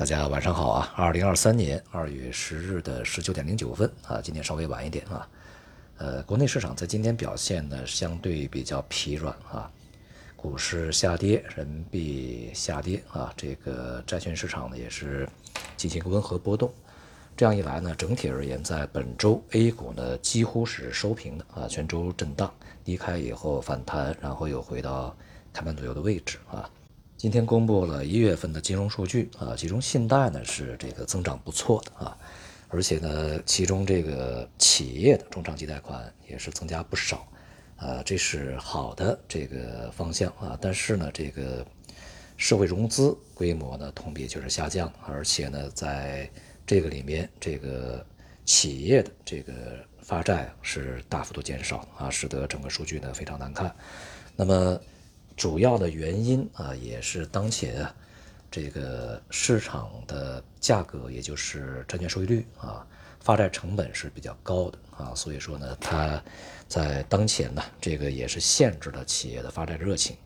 大家晚上好啊！二零二三年二月十日的十九点零九分啊，今天稍微晚一点啊。呃，国内市场在今天表现呢相对比较疲软啊，股市下跌，人民币下跌啊，这个债券市场呢也是进行一个温和波动。这样一来呢，整体而言，在本周 A 股呢几乎是收平的啊，全周震荡低开以后反弹，然后又回到开盘左右的位置啊。今天公布了一月份的金融数据啊，其中信贷呢是这个增长不错的啊，而且呢，其中这个企业的中长期贷款也是增加不少，啊，这是好的这个方向啊。但是呢，这个社会融资规模呢同比就是下降，而且呢，在这个里面，这个企业的这个发债是大幅度减少啊，使得整个数据呢非常难看。那么。主要的原因啊，也是当前啊，这个市场的价格，也就是债券收益率啊，发债成本是比较高的啊，所以说呢，它在当前呢，这个也是限制了企业的发债热情，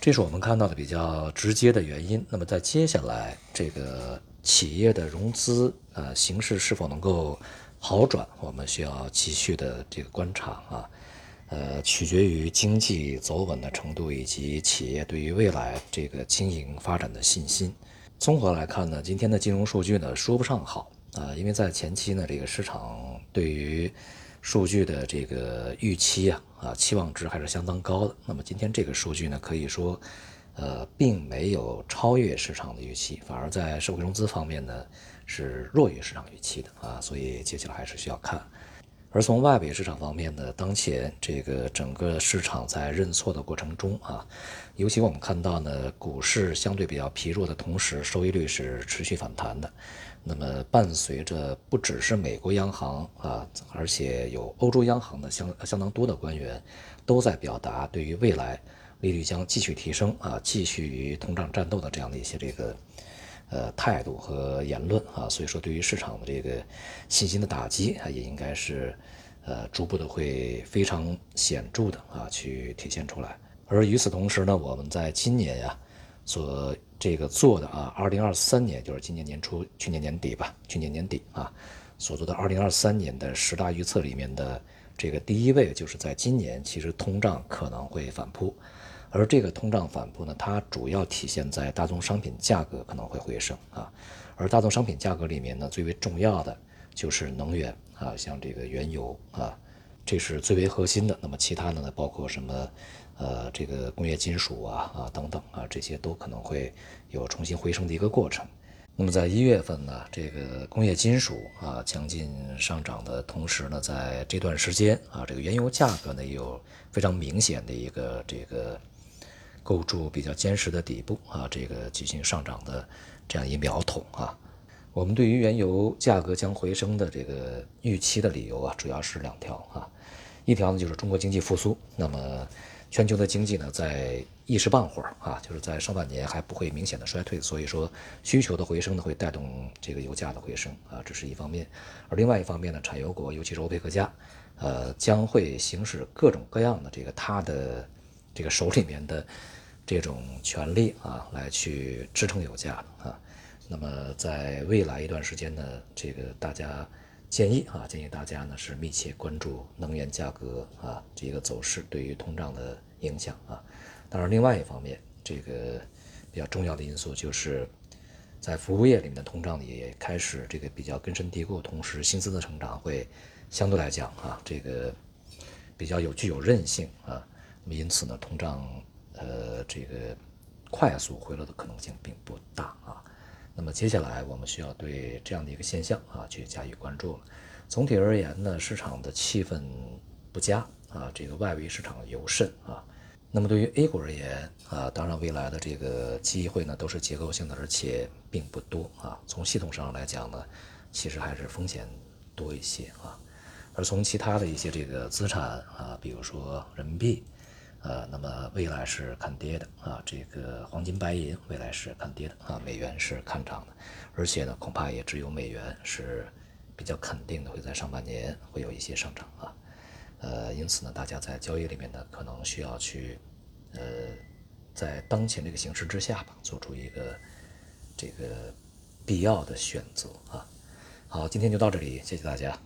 这是我们看到的比较直接的原因。那么在接下来，这个企业的融资呃形势是否能够好转，我们需要继续的这个观察啊。呃，取决于经济走稳的程度以及企业对于未来这个经营发展的信心。综合来看呢，今天的金融数据呢说不上好啊，因为在前期呢，这个市场对于数据的这个预期啊啊期望值还是相当高的。那么今天这个数据呢，可以说呃并没有超越市场的预期，反而在社会融资方面呢是弱于市场预期的啊，所以接下来还是需要看。而从外围市场方面呢，当前这个整个市场在认错的过程中啊，尤其我们看到呢，股市相对比较疲弱的同时，收益率是持续反弹的。那么伴随着不只是美国央行啊，而且有欧洲央行的相相当多的官员都在表达对于未来利率将继续提升啊，继续与通胀战斗的这样的一些这个。呃，态度和言论啊，所以说对于市场的这个信心的打击啊，也应该是呃逐步的会非常显著的啊去体现出来。而与此同时呢，我们在今年呀所这个做的啊，二零二三年就是今年年初、去年年底吧，去年年底啊所做的二零二三年的十大预测里面的这个第一位，就是在今年其实通胀可能会反扑。而这个通胀反扑呢，它主要体现在大宗商品价格可能会回升啊，而大宗商品价格里面呢，最为重要的就是能源啊，像这个原油啊，这是最为核心的。那么其他的呢，包括什么呃，这个工业金属啊啊等等啊，这些都可能会有重新回升的一个过程。那么在一月份呢，这个工业金属啊强劲上涨的同时呢，在这段时间啊，这个原油价格呢也有非常明显的一个这个。构筑比较坚实的底部啊，这个进行上涨的这样一苗头啊。我们对于原油价格将回升的这个预期的理由啊，主要是两条啊。一条呢就是中国经济复苏，那么全球的经济呢在一时半会儿啊，就是在上半年还不会明显的衰退，所以说需求的回升呢会带动这个油价的回升啊，这是一方面。而另外一方面呢，产油国尤其是欧佩克家，呃，将会行使各种各样的这个它的这个手里面的。这种权利啊，来去支撑油价啊。那么在未来一段时间呢，这个大家建议啊，建议大家呢是密切关注能源价格啊这个走势对于通胀的影响啊。当然，另外一方面，这个比较重要的因素就是在服务业里面的通胀也开始这个比较根深蒂固，同时薪资的成长会相对来讲啊，这个比较有具有韧性啊。那么因此呢，通胀。呃，这个快速回落的可能性并不大啊。那么接下来我们需要对这样的一个现象啊去加以关注了。总体而言呢，市场的气氛不佳啊，这个外围市场尤甚啊。那么对于 A 股而言啊，当然未来的这个机会呢都是结构性的，而且并不多啊。从系统上来讲呢，其实还是风险多一些啊。而从其他的一些这个资产啊，比如说人民币。呃，那么未来是看跌的啊，这个黄金、白银未来是看跌的啊，美元是看涨的，而且呢，恐怕也只有美元是比较肯定的会在上半年会有一些上涨啊，呃，因此呢，大家在交易里面呢，可能需要去呃，在当前这个形势之下吧，做出一个这个必要的选择啊。好，今天就到这里，谢谢大家。